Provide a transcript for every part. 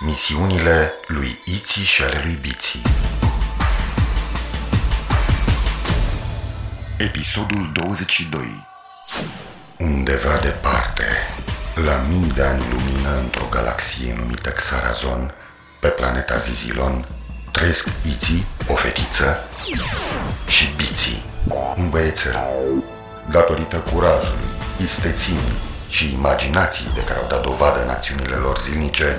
Misiunile lui Iții și ale lui Biții Episodul 22 Undeva departe, la mii de ani lumină într-o galaxie numită Xarazon, pe planeta Zizilon, trăiesc Iții, o fetiță, și Biții, un băiețel. Datorită curajului, isteții și imaginației de care au dat dovadă în acțiunile lor zilnice,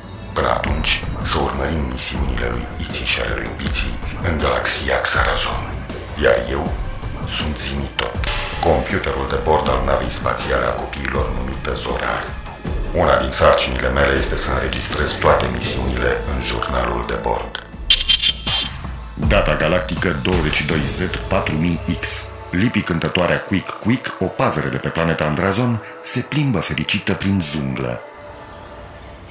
Până atunci, să urmărim misiunile lui Iții și ale lui Biții în galaxia Xarazon. Iar eu sunt Zimitot, computerul de bord al navei spațiale a copiilor numită Zorar. Una din sarcinile mele este să înregistrez toate misiunile în jurnalul de bord. Data galactică 22Z4000X Lipi cântătoarea Quick Quick, o pazăre de pe planeta Andrazon, se plimbă fericită prin zunglă.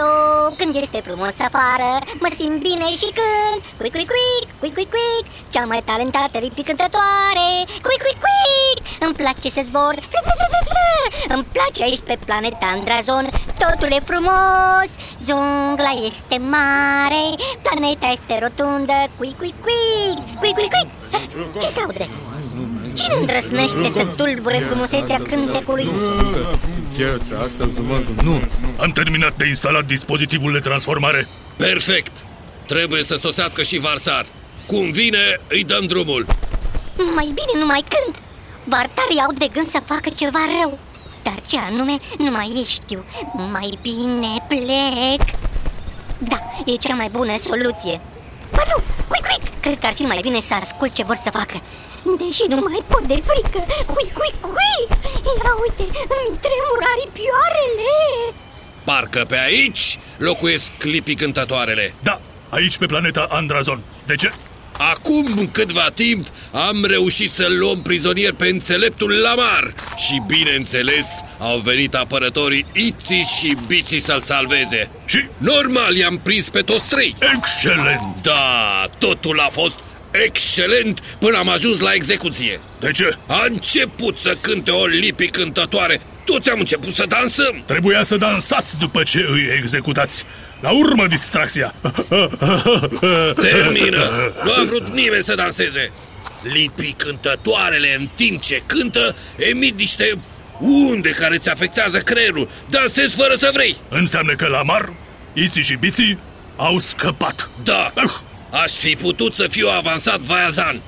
Eu când este frumos afară Mă simt bine și când Quick, quick, quick, quick, quick, quick Cea mai talentată lipi cântătoare. Quick, quick, quick Îmi place să zbor. Flu, flu, flu, flu, flu. Îmi place aici pe planeta Andrazon. Totul e frumos. Zungla este mare. Planeta este rotundă. Quick, quick, quick Quick, quick, quick Ce se aude? Cine îndrăsnește să tulbure frumusețea cântecului? Gheața, asta îl Nu, Am terminat de instalat dispozitivul de transformare. Perfect! Trebuie să sosească și Varsar. Cum vine, îi dăm drumul. Mai bine nu mai cânt Vartarii au de gând să facă ceva rău Dar ce anume, nu mai ei știu Mai bine plec Da, e cea mai bună soluție Ba nu, quick, quick Cred că ar fi mai bine să ascult ce vor să facă Deși nu mai pot de frică Quick, quick, quick Ia uite, mi tremur aripioarele Parcă pe aici locuiesc clipii cântătoarele. Da, aici pe planeta Andrazon. De ce? Acum câtva timp am reușit să-l luăm prizonier pe înțeleptul Lamar și, bineînțeles, au venit apărătorii Iții și Biții să-l salveze. Și? Normal, i-am prins pe toți trei. Excelent! Da, totul a fost excelent până am ajuns la execuție. De ce? A început să cânte o lipi cântătoare. Toți am început să dansăm. Trebuia să dansați după ce îi executați. La urmă, distracția! Termină! Nu a vrut nimeni să danseze. Lipi cântătoarele în timp ce cântă emit niște unde care îți afectează creierul. Dansezi fără să vrei. Înseamnă că Lamar, Iții și Biții au scăpat. Da, Ah, aș fi putut să fiu avansat Vaiazan.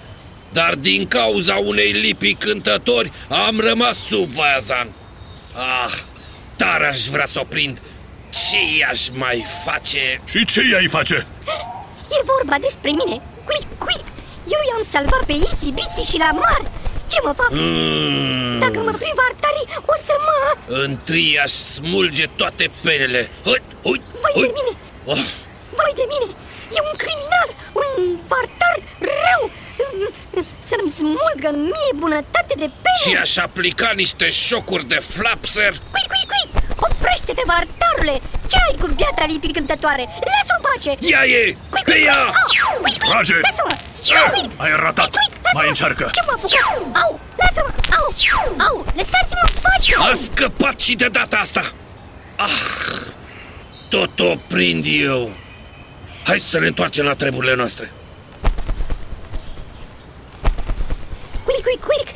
Dar din cauza unei lipi cântători am rămas sub Vaiazan. Ah, tare aș vrea să o prind. Ce i-aș mai face? Și ce i-ai face? E vorba despre mine Quick, quick Eu i-am salvat pe Iții, Biții și la mar Ce mă fac? Mm. Dacă mă prind vartarii, o să mă... Întâi aș smulge toate penele. Uit, uit, Vai de uit. mine! Oh, Vai de mine! E un criminal! Un vartar rău! Să-mi smulgă mie bunătate de pene! și aș aplica niște șocuri de flapser. Cui, cui, cui! Oprește-te, vartarule! Ce ai cu biata lipi cântătoare? Lasă-o în pace! Ea e! Cui, Pe cui, ea! Au! Cui, cui! Trage! Lasă-mă! Ah, Cui, ai ratat. Cui, cui, lasă-mă! Mai încearcă. Ce m-a apucat? Au! Lasă-mă! Au! Au! Lăsați-mă în pace! A scăpat și de data asta! Ah! Tot o prind eu! Hai să ne întoarcem la treburile noastre. Quick, quick, quick!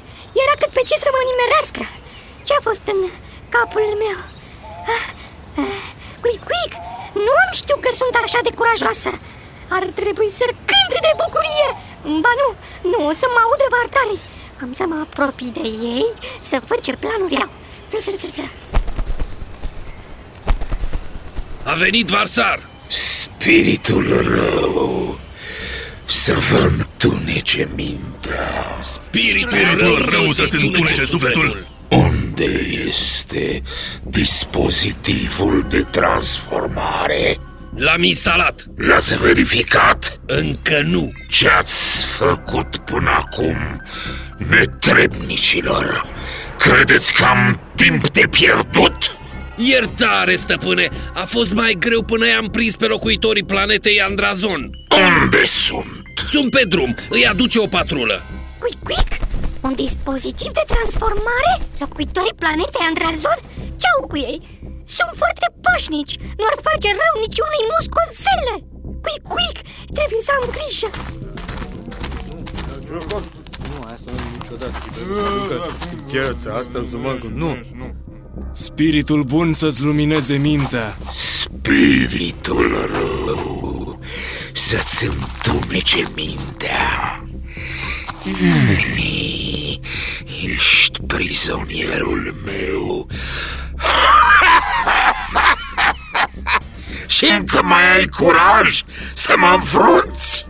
Era cât pe ce să mă nimerească! Ce-a fost în capul meu? Ah, ah, Quick, quick! Nu am știut că sunt așa de curajoasă! Ar trebui să cânt de bucurie! Ba nu, nu o să mă audă vartarii! Am să mă apropii de ei să văd ce planuri au! Flu, flu, flu, flu. A venit Varsar! Spiritul rău să vă întunece mintea. Spiritul, Spiritul rău să-ți întunece sufletul. Unde este dispozitivul de transformare? L-am instalat. L-ați verificat? Încă nu. Ce ați făcut până acum, netrebnicilor? Credeți că am timp de pierdut? Iertare, stăpâne, a fost mai greu până i-am prins pe locuitorii planetei Andrazon. Unde sunt? Sunt pe drum, îi aduce o patrulă. Quick, quick! Un dispozitiv de transformare? Locuitorii planetei Andrazon? Ce-au cu ei? Sunt foarte pașnici, nu ar face rău niciunei muscozele Quick, quick! Trebuie să am grijă Gheața, asta în nu. Spiritul bun să-ți lumineze mintea. Spiritul rău să-ți întunece mintea. Ești prizonierul meu. Și încă mai ai curaj să mă înfrunți?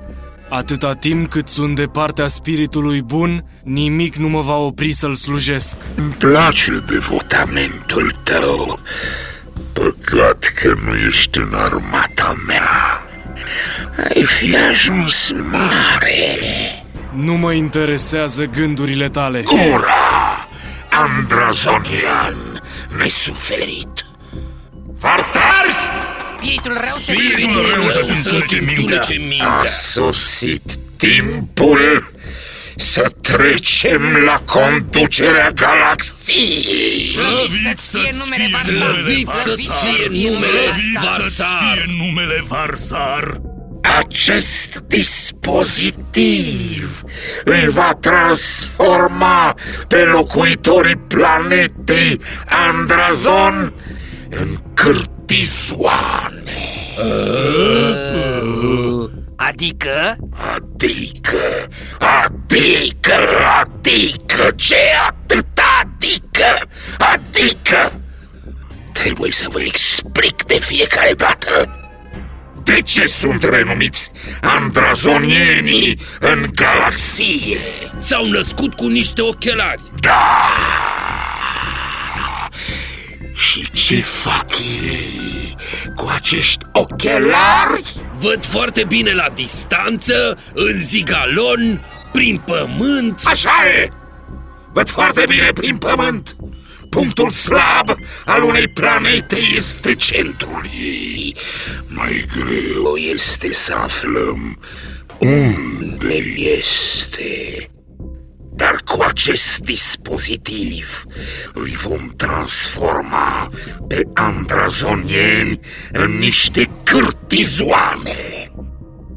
Atâta timp cât sunt de partea spiritului bun, nimic nu mă va opri să-l slujesc. Îmi place devotamentul tău. Păcat că nu ești în armata mea. Ai fi ajuns mare. Nu mă interesează gândurile tale. Gura! Andrazonian nesuferit. Vartari! Spiritul rău se Spiritul rău să-ți întunece mintea. A sosit timpul să trecem la conducerea galaxiei. Slăvit să-ți fie numele Slăvit să-ți fie numele Slăvit să-ți Varsar. fie numele Varsar. Acest dispozitiv îi va transforma pe locuitorii planetei Andrazon în cârtizoane. Adică? Adică, adică, adică, ce atât adică, adică Trebuie să vă explic de fiecare dată de ce sunt renumiți andrazonienii în galaxie. S-au născut cu niște ochelari. Da! Și ce fac ei cu acești ochelari? Văd foarte bine la distanță, în zigalon, prin pământ. Așa e! Văd foarte bine prin pământ. Punctul slab al unei planete este centrul ei. Mai greu este să aflăm unde este. Dar cu acest dispozitiv îi vom transforma pe andrazonieni în niște cârtizoane.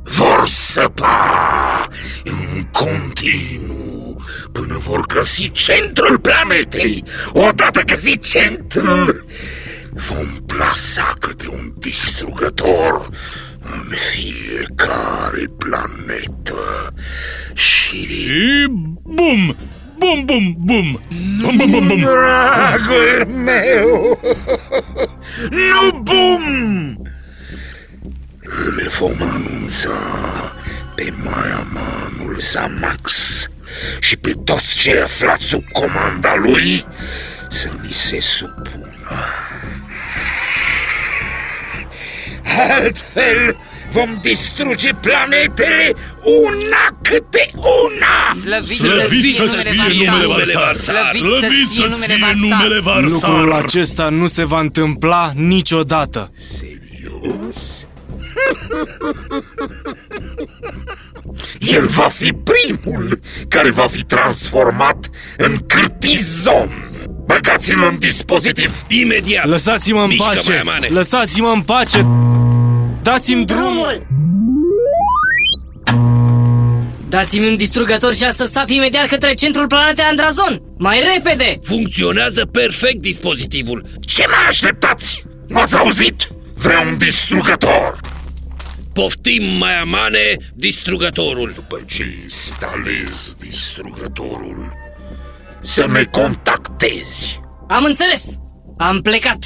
Vor săpa în continuu până vor găsi centrul planetei. Odată găsit centrul, vom plasa câte un distrugător în fiecare planetă și... Și bum! Bum, bum, bum! Bum, bum, bum, bum! Dragul meu! Nu bum! Îl vom anunța pe Maiamanul Zamax și pe toți cei aflați sub comanda lui să ni se supună. Altfel vom distruge planetele una câte una! Slăvit, Slăvit să-ți fie numele Varsar. Varsar! Slăvit Slăvit să-ți fie numele Lucrul Varsar! acesta nu se va întâmpla niciodată. Serios? El va fi primul care va fi transformat în cârtizon. Băgați-l în dispozitiv. Imediat. Lăsați-mă în Mișcă, pace! Maiamane. Lăsați-mă în pace! Dați-mi drumul! Dați-mi un distrugător și să sap imediat către centrul planetei Andrazon! Mai repede! Funcționează perfect dispozitivul. Ce mai așteptați? M-ați auzit? Vreau un distrugător. Poftim, Maiamane, distrugătorul. După ce instalez distrugătorul, să ne contactezi. Am înțeles! Am plecat!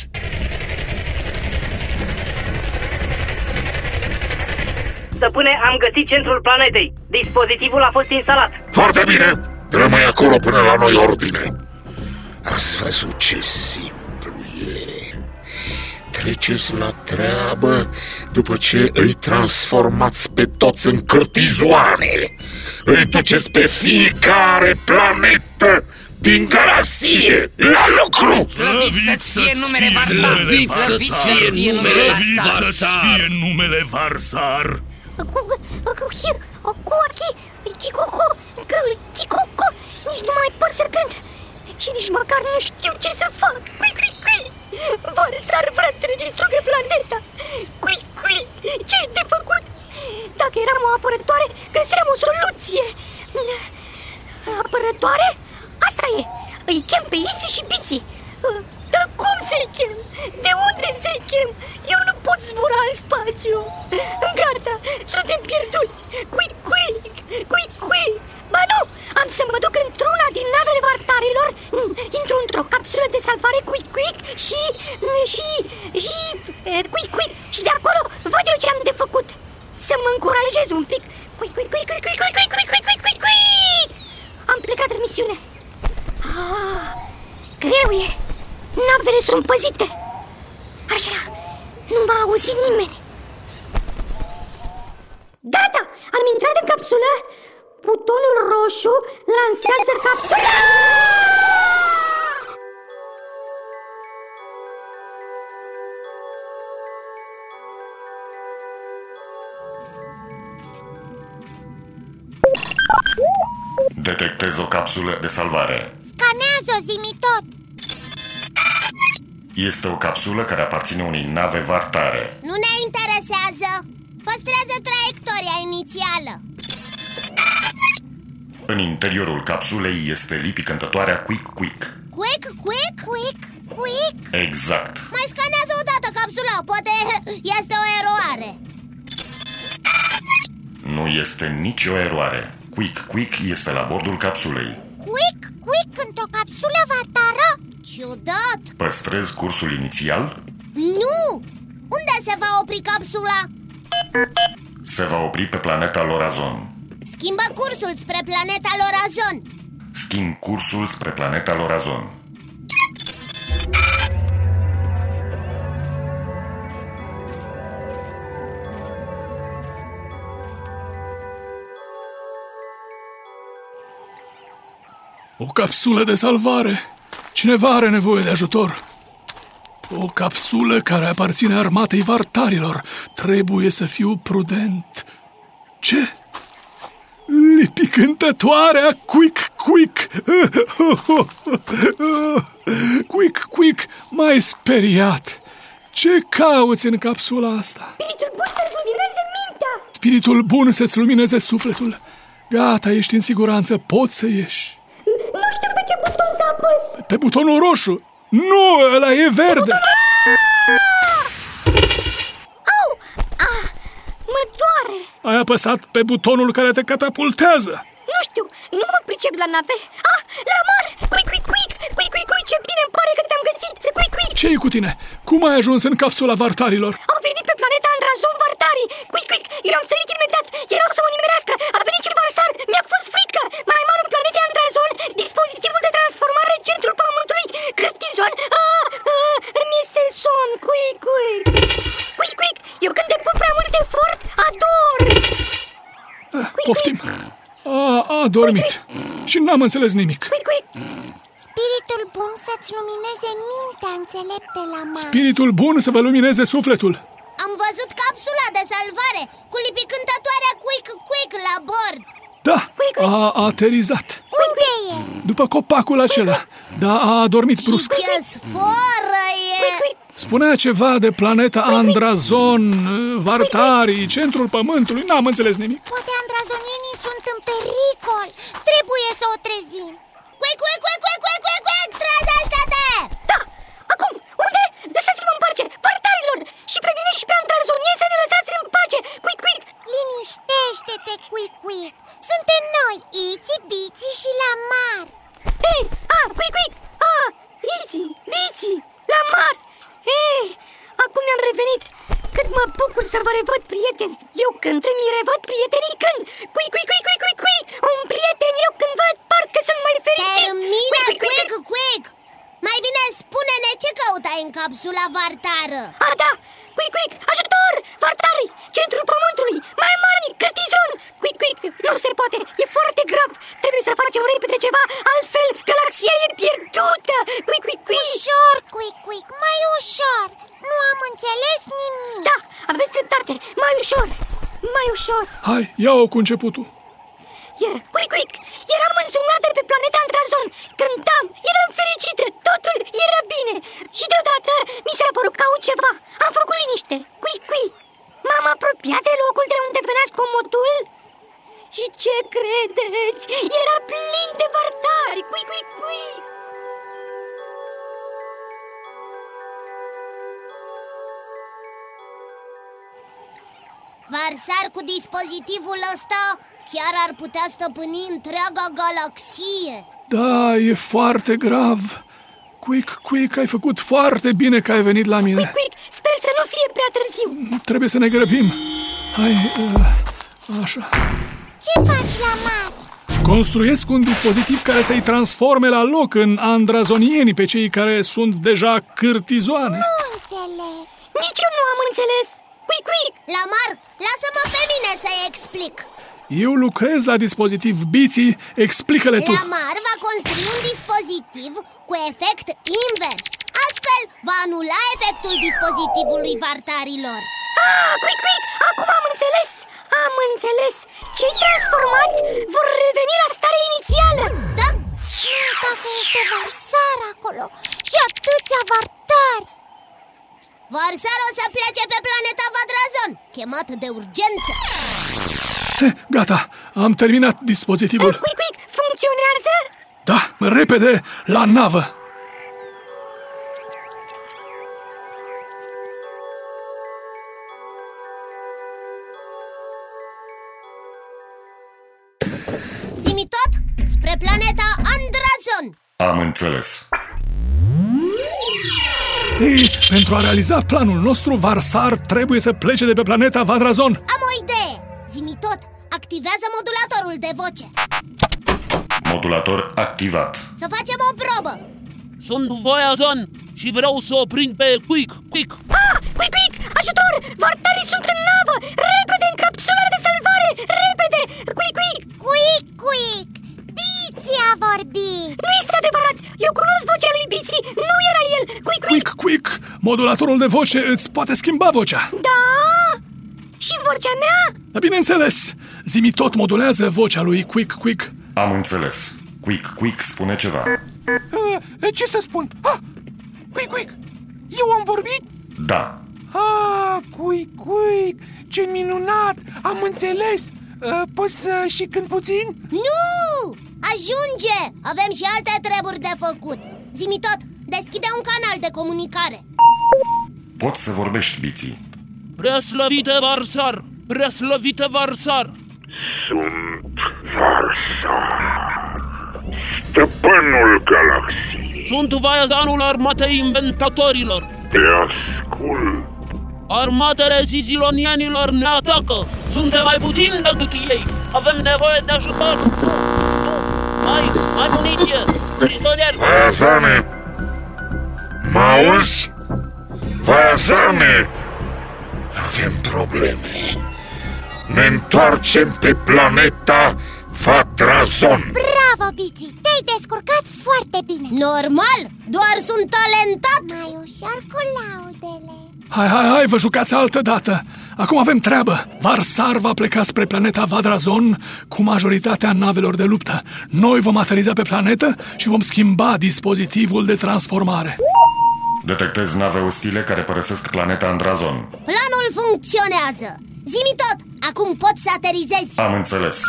Stăpâne, am găsit centrul planetei. Dispozitivul a fost instalat. Foarte bine! Rămâi acolo până la noi ordine. Ați văzut ce simplu e? Treceți la treabă după ce îi transformați pe toți în cârtizoane. Îi duceți pe fiecare planetă din galaxie la lucru! Slăvit să fie numele Varsar! Slăvit să fie numele Slăvit să-ți Varsar! fie numele Varsar! Nici nu mai pot să cânt Și nici măcar nu știu ce să fac Cui, cui, cui Varsar vrea să ne distrugă planeta Cui, cui ce e de făcut? Dacă eram o apărătoare, găseam o soluție Apărătoare? Asta e Îi chem pe Iții și Biții Dar cum să-i chem? De unde să-i chem? Eu nu pot zbura în spațiu Gata, suntem pierduți Cui, cui, cui, cui Ba nu, am să mă duc într-una din navele vartarilor Mm, Intru într-o capsulă de salvare quick quick și... și... și... eh, quick quick Și de acolo văd eu ce am de făcut Să mă încurajez un pic Quick quick quick quick quick quick quick quick quick quick quick quick Am plecat în misiune ah, Greu e Navele sunt păzite. Așa, nu m-a auzit nimeni. Da, da, am intrat în capsulă. Butonul roșu lansează capsula Detectez o capsulă de salvare. Scanează-o, zi tot Este o capsulă care aparține unei nave vartare. Nu ne interesează Păstrează traiectoria inițială În interiorul capsulei este lipi cântătoarea Quick Quick. Quick, quick, quick, quick Exact. Mai scanează o dată capsula, poate este o eroare Nu este nicio eroare. Quick Quick este la bordul capsulei. Ciudat Păstrez cursul inițial, Nu! Unde se va opri capsula? se va opri pe planeta Lorazon. Schimbă cursul spre planeta Lorazon Schimb cursul spre planeta Lorazon. O capsulă de salvare! Cineva are nevoie de ajutor! O capsulă care aparține armatei vartarilor. Trebuie să fiu prudent. Ce? Lipi cântătoarea Quick Quick! Quick Quick, m-ai speriat! Ce cauți în capsula asta? Spiritul bun să-ți lumineze mintea Spiritul bun să-ți lumineze sufletul. Gata, ești în siguranță, poți să ieși. Nu știu pe ce buton să apăs Pe butonul roșu. Nu, ăla e verde. Au! Ah, mă doare Ai apăsat pe butonul care te catapultează. Nu știu, nu mă pricep la nave Ah, la mar! Quick, quick, quick! Quick, quick, quick! Ce bine îmi pare că te-am găsit! Quick, quick! ce e cu tine? Cum ai ajuns în capsula vartarilor? Au venit pe planeta Andrazon Vartari! Quick, quick! Eu am sărit imediat! Erau să mă nimerească! A venit cel Varsar! Mi-a fost frică! Mai am în planetei Andrazon dispozitivul de transformare centrul pământului Cârtizon! Ah, ah, îmi este somn! Quick, quick! Quick, quick! Eu când depun prea mult efort, ador! Poftim. A, a dormit. Și n-am înțeles nimic. Quick, quick! Spiritul bun să-ți lumineze mintea înțelepte la mare Spiritul bun să vă lumineze sufletul. Am văzut capsula de salvare cu lipicântătoarea Quick, quick la bord! Da, a aterizat. Unde e? După copacul acela. Da, a adormit brusc. Ce sforă e! Quick, quick! Spunea ceva de planeta Andrazon, Vartarii, centrul pământului. N-am înțeles nimic. Poate andrazonienii sunt în pericol Trebuie să o trezim Quick, quick, quick, quick, quick, quick, quick! Trezește-te! Da! Acum! Unde? Lăsați-mă în pace! Vartarilor! Și pe mine și pe Andrazonien să ne lăsați în pace! Quick, quick! Liniștește-te, Quick Quick Suntem noi, Iți, Biți și Lamar Hei! Ah! Quick, quick! Ah! Iți! Biți! La mar! Hei! Acum mi-am revenit! Cât mă bucur să vă revăd, prieteni! Eu când îmi revăd prietenii când? Cui, cui, cui, cui, cui, cui! Un prieten eu când văd, parcă sunt mai fericit! Termină, Quick, quick, quick! Quick în capsula vartară Ah, da! Quick, quick! Ajutor! Vartari! Centrul pământului! Mai marnic! Cărtizon! Quick, quick! Nu se poate! E foarte grav! Trebuie să facem repede ceva, altfel galaxia e pierdută! Quick, quick, quick! Ușor, quick, quick, mai ușor Nu am înțeles nimic Da, aveți dreptate! Mai ușor! Mai ușor! Hai, ia-o cu începutul. Da, e foarte grav. Quick, quick, ai făcut foarte bine că ai venit la mine. Quick, quick! Sper să nu fie prea târziu! Trebuie să ne grăbim. Hai, uh, așa. Ce faci la mare? Construiesc un dispozitiv care să-i transforme la loc în andrazonieni pe cei care sunt deja cârtizoane. Nu înțeleg Nici eu nu am înțeles! Quick, quick! Lamar, lasă-mă pe mine să-i explic Eu lucrez la dispozitiv Biții, explică-le tu. Lamar va construi un dispozitiv cu efect invers Astfel va anula efectul dispozitivului vartarilor Ah, quick, quick! Acum am înțeles! Am înțeles! Cei transformați vor reveni la starea inițială! Da? Nu uita că este Varsar acolo și atâția vartari Varsar o să plece pe planeta Vadrazon Chemat de urgență Eh, Gata, am terminat dispozitivul. Quick, quick! Funcționează? Da, repede, la navă! Zimi tot spre planeta Andrazon Am înțeles. Ei, pentru a realiza planul nostru, Varsar trebuie să plece de pe planeta Vadrazon. Am o idee Modulator activat. Să facem o probă Sunt Voiazon și vreau să o prind pe Quick, Quick Ah! Quick, quick! Ajutor! Vartarii sunt în navă! Repede în capsula de salvare! Repede! Quick, quick! Quick, quick Bici a vorbit Nu este adevărat! Eu cunosc vocea lui Biții! Nu era el! Quick, quick! Quick, quick, modulatorul de voce îți poate schimba vocea. Da! Și vocea mea? Dar bineînțeles, Zimi tot modulează vocea lui Quick, Quick. Am înțeles. Quick, quick spune ceva. Uh, ce să spun? Ah, quick, quick, eu am vorbit? Da. Ah, quick, quick, ce minunat, am înțeles uh, Poți să și când puțin? Nu! Ajunge! Avem și alte treburi de făcut Zimi tot, deschide un canal de comunicare Poți să vorbești, Biții. Prea slăvită Varsar Prea slăvită Varsar Sunt Varsar, stăpânul galaxiei. Sunt Vaezanul armatei inventatorilor Te ascult. Armatele zizilonienilor ne atacă Suntem mai puțini decât ei Avem nevoie de ajutor Nu, nu, mai, mai muniție Pistolieri Vazane! Mă auzi? Vazane! Avem probleme. Ne întoarcem pe planeta Vadrazon. Bravo, Bici! Te-ai descurcat foarte bine Normal, doar sunt talentat Mai ușor cu laudele Hai, hai, hai, vă jucați altă dată. Acum avem treabă. Varsar va pleca spre planeta Vadrazon cu majoritatea navelor de luptă. Noi vom ateriza pe planetă și vom schimba dispozitivul de transformare. Detectez nave ostile care părăsesc planeta Andrazon. Planul funcționează Zimi tot, acum poți să aterizezi Am înțeles.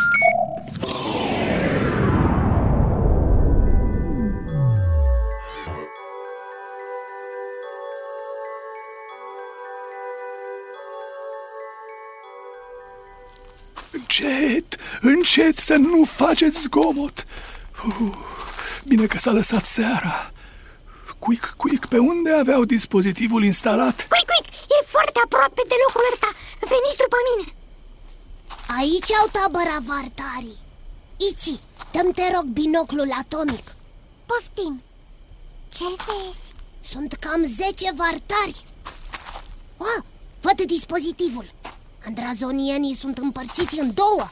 Încet, încet să nu faceți zgomot. Uh, bine că s-a lăsat seara. Quick, quick, pe unde aveau dispozitivul instalat? Quick, quick! E foarte aproape de locul ăsta! Veniți după mine! Aici au tabăra vartarii Iți, dăm te rog binoclul atomic. Poftim. Ce vezi? Sunt cam 10 vartari. Oh, Văd dispozitivul. Andrazonienii sunt împărțiți în două.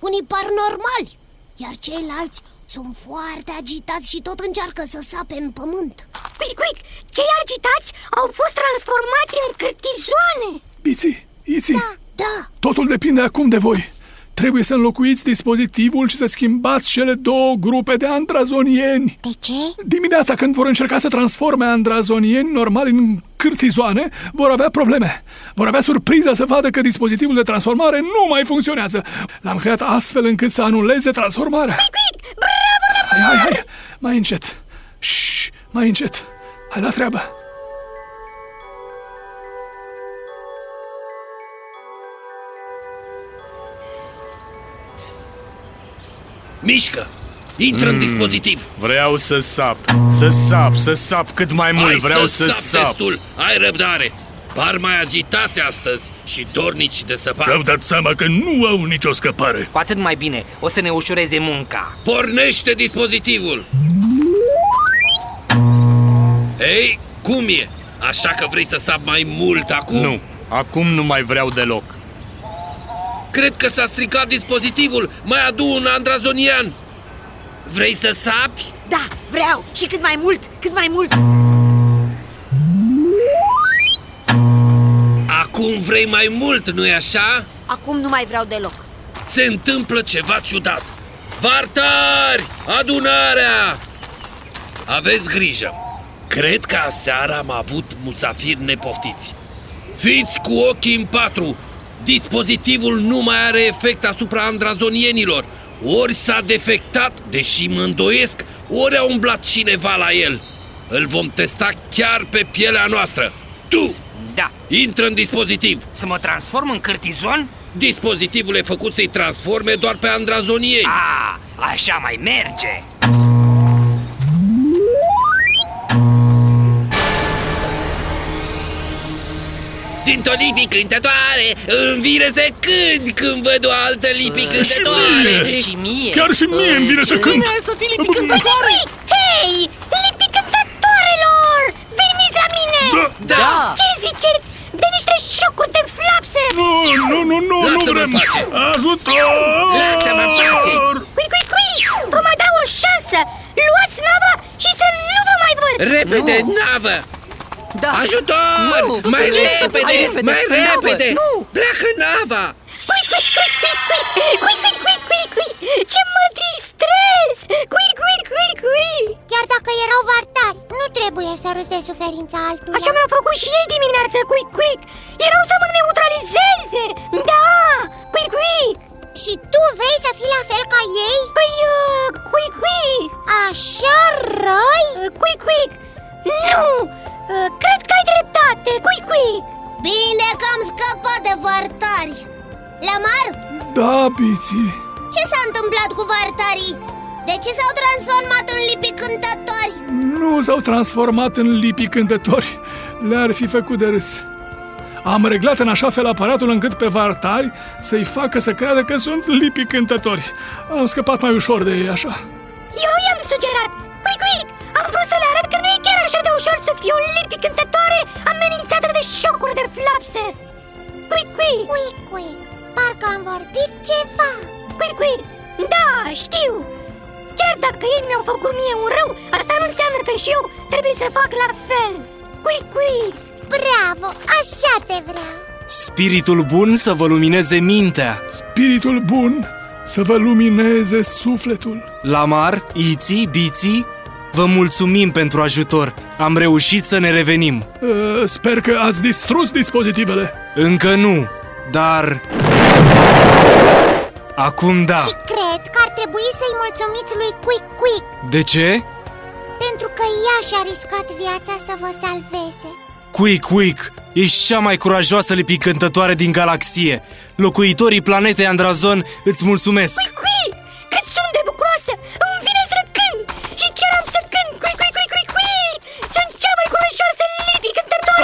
Unii par normali Iar ceilalți sunt foarte agitați și tot încearcă să sape în pământ. Quick, quick, cei agitați au fost transformați în cârtizoane. Biții, Iții, Da, da. Totul depinde acum de voi Trebuie să înlocuiți dispozitivul și să schimbați cele două grupe de andrazonieni De ce? Dimineața când vor încerca să transforme andrazonieni normali în cârtizoane, vor avea probleme vor avea surpriza să vadă că dispozitivul de transformare nu mai funcționează. L-am creat astfel încât să anuleze transformarea. Bravo! Hai, hai, hai, mai încet. Shh, mai încet. Hai la treabă. Mișcă! Intră mm, în dispozitiv! Vreau să sap, să sap, să sap cât mai mult, Ai vreau să, să sap. sap. destul, ai răbdare! Par mai agitați astăzi și dornici de săpat. Mi-au dat seama că nu au nicio scăpare. Cu atât mai bine, o să ne ușureze munca. Pornește dispozitivul! Ei, cum e? Așa că vrei să sap mai mult acum? Nu, acum nu mai vreau deloc. Cred că s-a stricat dispozitivul. Mai adu un andrazonian. Vrei să sapi? Da, vreau și cât mai mult, cât mai mult Acum vrei mai mult, nu-i așa? Acum nu mai vreau deloc Se întâmplă ceva ciudat Vartari! Adunarea! Aveți grijă Cred că aseară am avut musafiri nepoftiți Fiți cu ochii în patru Dispozitivul nu mai are efect asupra andrazonienilor. Ori s-a defectat, deși mă îndoiesc Ori a umblat cineva la el. Îl vom testa chiar pe pielea noastră. Tu, Da, intră în dispozitiv. Să mă transform în cârtizon? Dispozitivul e făcut să-i transforme doar pe andrazonieni. A, așa mai merge Sunt o lipi cântătoare Îmi vine să cânt când văd o altă lipi cântătoare mie! Și mie Chiar și mie îmi vine să cânt. Bine să fii lipi cântătoare Hei, lipi cântătoarelor! Veniți la mine! Da, Da, Ce ziceți de niște șocuri de flapse? nu, nu, nu, nu, nu Lasă-mă vrem. în pace. Ajutor! Lasă-mă în pace. Cui, cui, cui! Vă mai dau o șansă! Luați nava și să nu vă mai văd! Repede, Nu. navă! Da Ajutor! Nu, mai nu, repede, hai repede, mai în apă, repede! nu. Pleacă nava! Cui, cui, cui, cui, cui! Cui, cui, cui, cui, cui! Ce mă distrez! Cui, cui, cui, cui! Chiar dacă erau vartari, nu trebuie să râzi de suferința altuia Așa mi-au făcut și ei dimineața, cui, cui! Erau să mă neutralizeze! Da! Cui, cui! Și tu vrei să fii la fel ca ei? Păi, uh, cui, cui! Așa răi? Uh, Cui, cui! Nu! Cui, cui! Bine că am scăpat de vartari Lamar, Da, biții. ce s-a întâmplat cu vartarii? De ce s-au transformat în lipi cântători? Nu s-au transformat în lipi cântători. Le-ar fi făcut de râs. Am reglat în așa fel aparatul încât pe vartari să-i facă să creadă că sunt lipi cântători. Am scăpat mai ușor de ei așa. Eu i-am sugerat Cui, cui! Am vrut să le arăt că nu e chiar așa de ușor să fiu o lipi cântătoare amenințată de șocuri de flapse Cui, cui! Quick, quick, parcă am vorbit ceva Cui, cui! Da, știu! Chiar dacă ei mi-au făcut mie un rău, asta nu înseamnă că și eu trebuie să fac la fel Cui, cui! Bravo, așa te vreau Spiritul bun să vă lumineze mintea. Spiritul bun să vă lumineze sufletul. Lamar, Iții, Biții, vă mulțumim pentru ajutor. Am reușit să ne revenim. Uh, sper că ați distrus dispozitivele. Încă nu, dar... Acum da. Și cred că ar trebui să-i mulțumiți lui Quick Quick De ce? Pentru că ea și-a riscat viața să vă salveze Quick, Quick, ești cea mai curajoasă lipicântătoare din galaxie. Locuitorii planetei Andrazon îți mulțumesc. Cui, cui! Cât sunt de bucuroasă!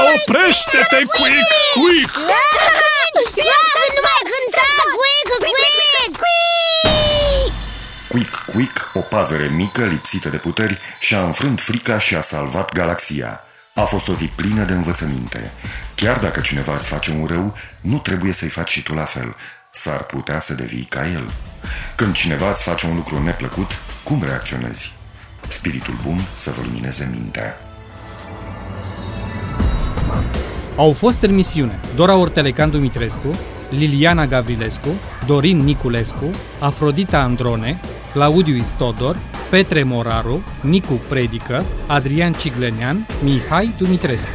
Oprește-te, Quick! Quick! Nu mai cânta, Quick Quick Quick Quick, o pazăre mică lipsită de puteri, și-a înfrânt frica și a salvat galaxia. A fost o zi plină de învățăminte. Chiar dacă cineva îți face un rău, nu trebuie să-i faci și tu la fel. S-ar putea să devii ca el. Când cineva îți face un lucru neplăcut, cum reacționezi? Spiritul bun să vă lumineze mintea. Au fost în misiune Dora Ortelecan Dumitrescu, Liliana Gavrilescu, Dorin Niculescu, Afrodita Androne, Claudiu Istodor, Petre Moraru, Nicu Predică, Adrian Ciglenean, Mihai Dumitrescu.